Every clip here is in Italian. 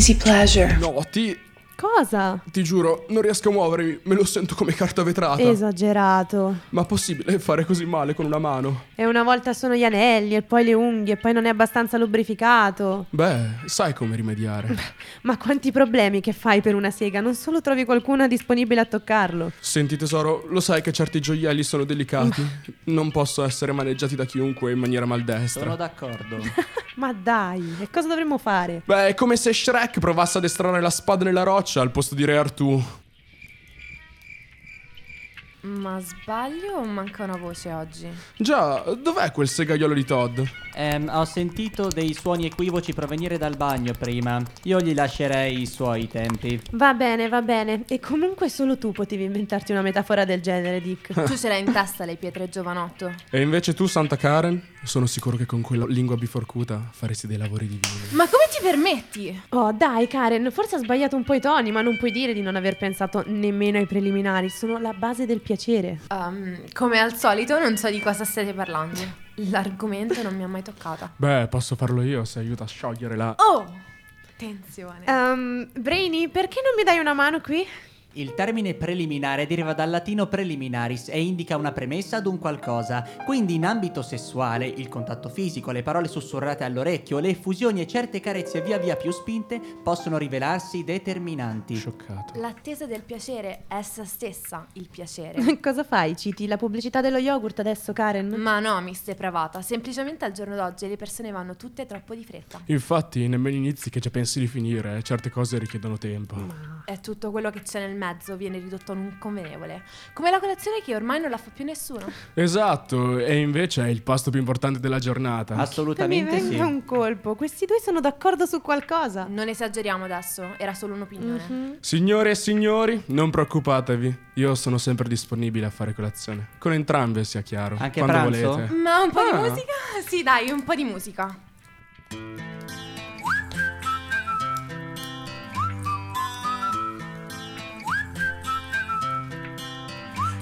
easy pleasure. No, ti... Cosa? Ti giuro, non riesco a muovermi, me lo sento come carta vetrata. Esagerato. Ma possibile fare così male con una mano? E una volta sono gli anelli e poi le unghie e poi non è abbastanza lubrificato. Beh, sai come rimediare. Ma quanti problemi che fai per una sega? Non solo trovi qualcuno disponibile a toccarlo. Senti tesoro, lo sai che certi gioielli sono delicati. Non possono essere maneggiati da chiunque in maniera maldestra. Sono d'accordo. Ma dai, e cosa dovremmo fare? Beh, è come se Shrek provasse ad estrarre la spada nella roccia al posto di Re Artù. Ma sbaglio o manca una voce oggi? Già, dov'è quel segaiolo di Todd? Ehm, ho sentito dei suoni equivoci provenire dal bagno prima. Io gli lascerei i suoi tempi. Va bene, va bene. E comunque solo tu potevi inventarti una metafora del genere, Dick. Tu ce l'hai in testa le pietre giovanotto. E invece tu, Santa Karen? Sono sicuro che con quella lingua biforcuta faresti dei lavori divini. Ma come ti permetti? Oh, dai, Karen, forse ha sbagliato un po' i toni, ma non puoi dire di non aver pensato nemmeno ai preliminari. Sono la base del piacere. Um, come al solito non so di cosa state parlando. L'argomento non mi ha mai toccata. Beh, posso farlo io se aiuta a sciogliere la... Oh! Attenzione. Um, Brainy, perché non mi dai una mano qui? Il termine preliminare deriva dal latino preliminaris e indica una premessa ad un qualcosa. Quindi in ambito sessuale, il contatto fisico, le parole sussurrate all'orecchio, le effusioni e certe carezze via via più spinte possono rivelarsi determinanti. Scioccato. L'attesa del piacere è essa stessa il piacere. Cosa fai? Citi la pubblicità dello yogurt adesso, Karen? Ma no, mi stai pravata. Semplicemente al giorno d'oggi le persone vanno tutte troppo di fretta. Infatti, nemmeno inizi che già pensi di finire, certe cose richiedono tempo. È tutto quello che c'è nel mezzo viene ridotto a un inconvenevole. Come la colazione che ormai non la fa più nessuno. Esatto, e invece è il pasto più importante della giornata. Mi Assolutamente venga sì. un colpo. Questi due sono d'accordo su qualcosa. Non esageriamo adesso, era solo un'opinione. Mhm. Signore e signori, non preoccupatevi, io sono sempre disponibile a fare colazione. Con entrambe, sia chiaro. Anche quando pranzo? volete. Ma un po' Ah. di musica? Sì, dai, un po' di musica.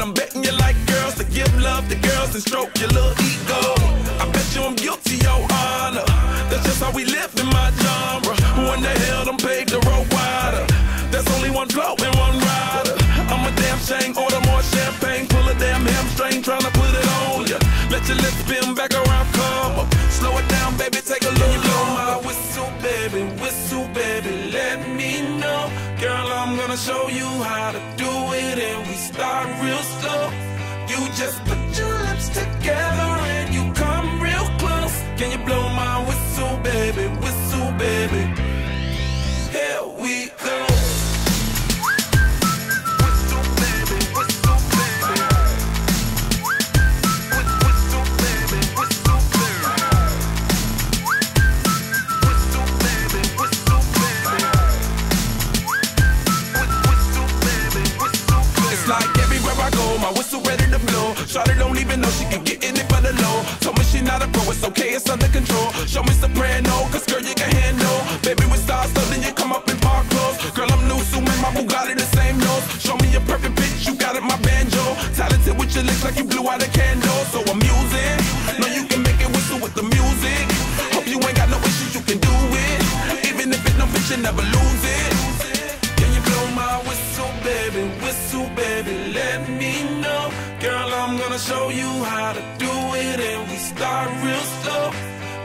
and I'm betting you like girls to give love to girls and stroke your little ego. I bet you I'm guilty, your honor. That's just how we live in my genre. Who in the hell done paved the road wider? There's only one flow and one rider. I'm a damn shame, know she can get in it for the low. Told me she not a pro, it's okay, it's under control. Show me soprano, cause girl, you can handle. Baby, with stars, so then you come up in park clothes. Girl, I'm new, so my Bugatti the same nose. Show me a perfect bitch, you got it, my banjo. Talented with your lips like you blew out a candle. So I'm slow.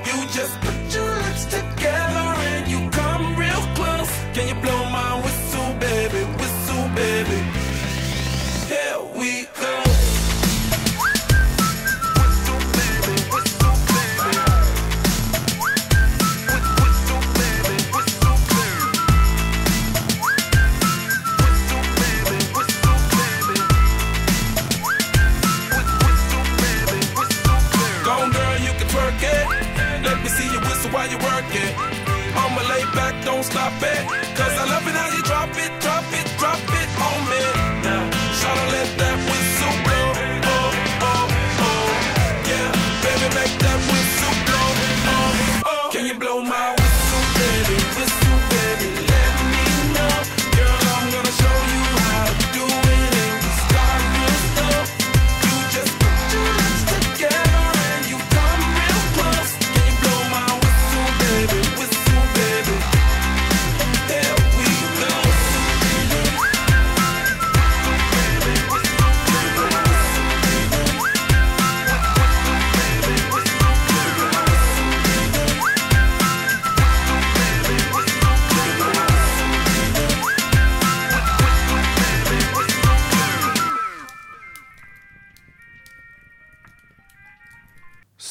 You just put your lips together don't stop it.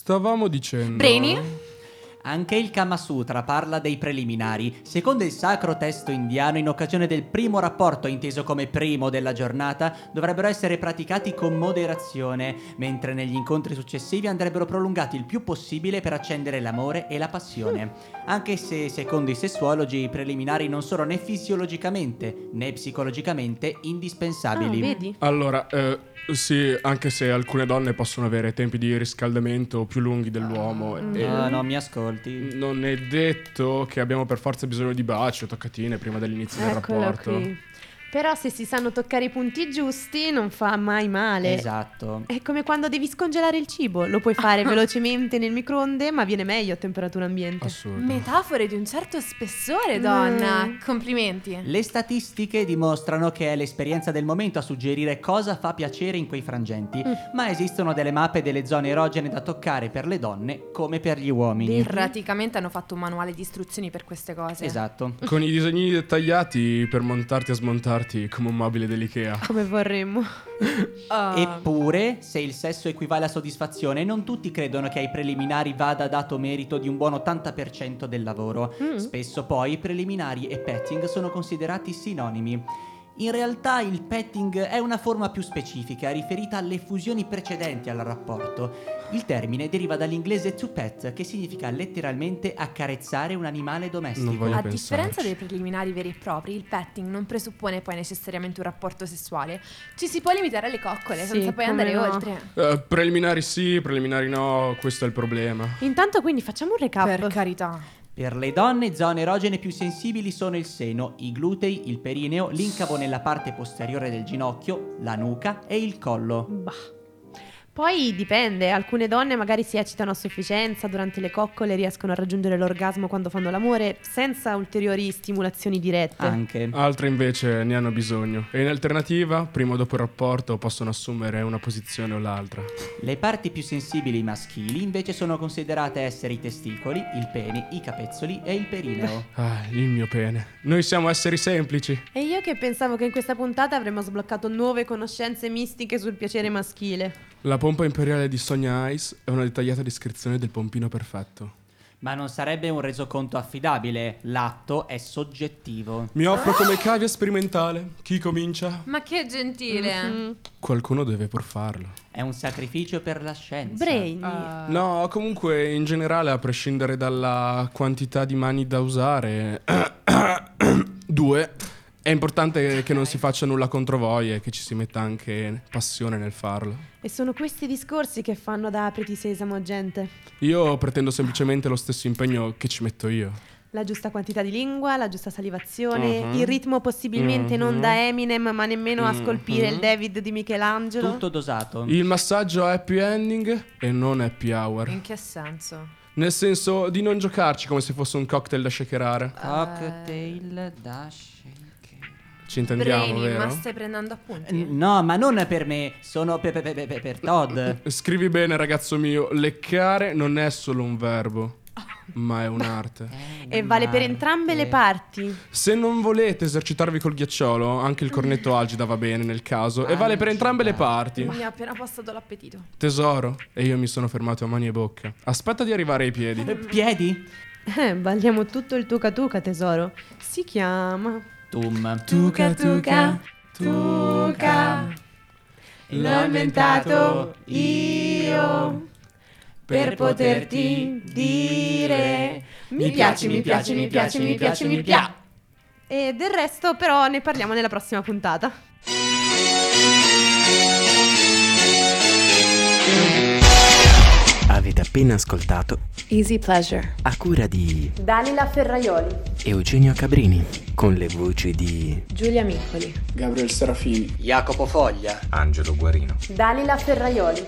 Stavamo dicendo. Brainy? Anche il Kama Sutra parla dei preliminari. Secondo il sacro testo indiano, in occasione del primo rapporto, inteso come primo della giornata, dovrebbero essere praticati con moderazione, mentre negli incontri successivi andrebbero prolungati il più possibile per accendere l'amore e la passione. Anche se, secondo i sessuologi, i preliminari non sono né fisiologicamente né psicologicamente Ah, indispensabili. vedi? Allora, eh, sì, anche se alcune donne possono avere tempi di riscaldamento più lunghi dell'uomo. e Ah, no, mi ascolti. Non è detto che abbiamo per forza bisogno di baci o toccatine prima dell'inizio del Eccolo rapporto. qui. Però se si sanno toccare i punti giusti non fa mai male. Esatto. È come quando devi scongelare il cibo, lo puoi fare velocemente nel microonde, ma viene meglio a temperatura ambiente. Assurdo. Metafore di un certo spessore, donna. Mm. Complimenti. Le statistiche dimostrano che è l'esperienza del momento a suggerire cosa fa piacere in quei frangenti, ma esistono delle mappe delle zone erogene da toccare per le donne come per gli uomini. Praticamente hanno fatto un manuale di istruzioni per queste cose. Esatto. Con i disegnini dettagliati per montarti e smontarti come un mobile dell'Ikea. Come vorremmo. Ah. Eppure, se il sesso equivale a soddisfazione, non tutti credono che ai preliminari vada dato merito di un buon 80% del lavoro. Mm. Spesso poi preliminari e petting sono considerati sinonimi. In realtà il petting è una forma più specifica, riferita alle fusioni precedenti al rapporto. Il termine deriva dall'inglese to pet, che significa letteralmente accarezzare un animale domestico. Non voglio A pensarci. differenza dei preliminari veri e propri, il petting non presuppone poi necessariamente un rapporto sessuale. Ci si può limitare alle coccole Sì, senza poi andare no. oltre. Eh, preliminari sì, preliminari no, questo è il problema. Intanto quindi facciamo un recap. Per carità. Per le donne, zone erogene più sensibili sono il seno, i glutei, il perineo, l'incavo nella parte posteriore del ginocchio, la nuca e il collo. Bah. Poi dipende, alcune donne magari si eccitano a sufficienza durante le coccole, riescono a raggiungere l'orgasmo quando fanno l'amore senza ulteriori stimolazioni dirette. Anche. Altre invece ne hanno bisogno. E in alternativa, prima o dopo il rapporto, possono assumere una posizione o l'altra. Le parti più sensibili maschili invece sono considerate essere i testicoli, il pene, i capezzoli e il perineo. Ah, il mio pene. Noi siamo esseri semplici. E io che pensavo che in questa puntata avremmo sbloccato nuove conoscenze mistiche sul piacere maschile. La pompa imperiale di Sonia Ice è una dettagliata descrizione del pompino perfetto. Ma non sarebbe un resoconto affidabile, l'atto è soggettivo. Mi offro come cavia sperimentale. Chi comincia? Ma che gentile. Mm. Qualcuno deve pur farlo. È un sacrificio per la scienza. Brainy. Ah. No, comunque in generale, a prescindere dalla quantità di mani da usare, due, è importante che non si faccia nulla contro voi e che ci si metta anche passione nel farlo. E sono questi discorsi che fanno da apriti sesamo, gente. Io pretendo semplicemente lo stesso impegno che ci metto io. La giusta quantità di lingua, la giusta salivazione, Mhm. il ritmo possibilmente non Mhm. da Eminem, ma nemmeno a Mhm. scolpire il David di Michelangelo. Tutto dosato. Il massaggio happy ending e non happy hour. In che senso? Nel senso di non giocarci come se fosse un cocktail da shakerare. Cocktail da shake. Ci intendiamo, Brainy, vero? ma stai prendendo appunti? No, ma non per me, sono per, per- per- per- per Todd. Scrivi bene, ragazzo mio. Leccare non è solo un verbo, ma è un'arte. E vale per entrambe le parti. Se non volete esercitarvi col ghiacciolo, anche il cornetto algida va bene nel caso. E vale per entrambe le parti. Mi ha appena passato l'appetito. Tesoro. E io mi sono fermato a mani e bocca. Aspetta di arrivare ai piedi. Eh, Piedi? Eh, balliamo tutto il tuca tuca, tesoro. Si chiama Tum. Tuca tuca tuca. L'ho inventato io. per poterti dire mi piaci, mi piaci, mi piaci, mi piaci, mi piaci. E del resto però ne parliamo nella prossima puntata. Appena ascoltato Easy Pleasure. a cura di Dalila Ferraioli, Eugenio Cabrini con le voci di Giulia Miccoli, Gabriel Serafini. Jacopo Foglia. Angelo Guarino. Dalila Ferraioli,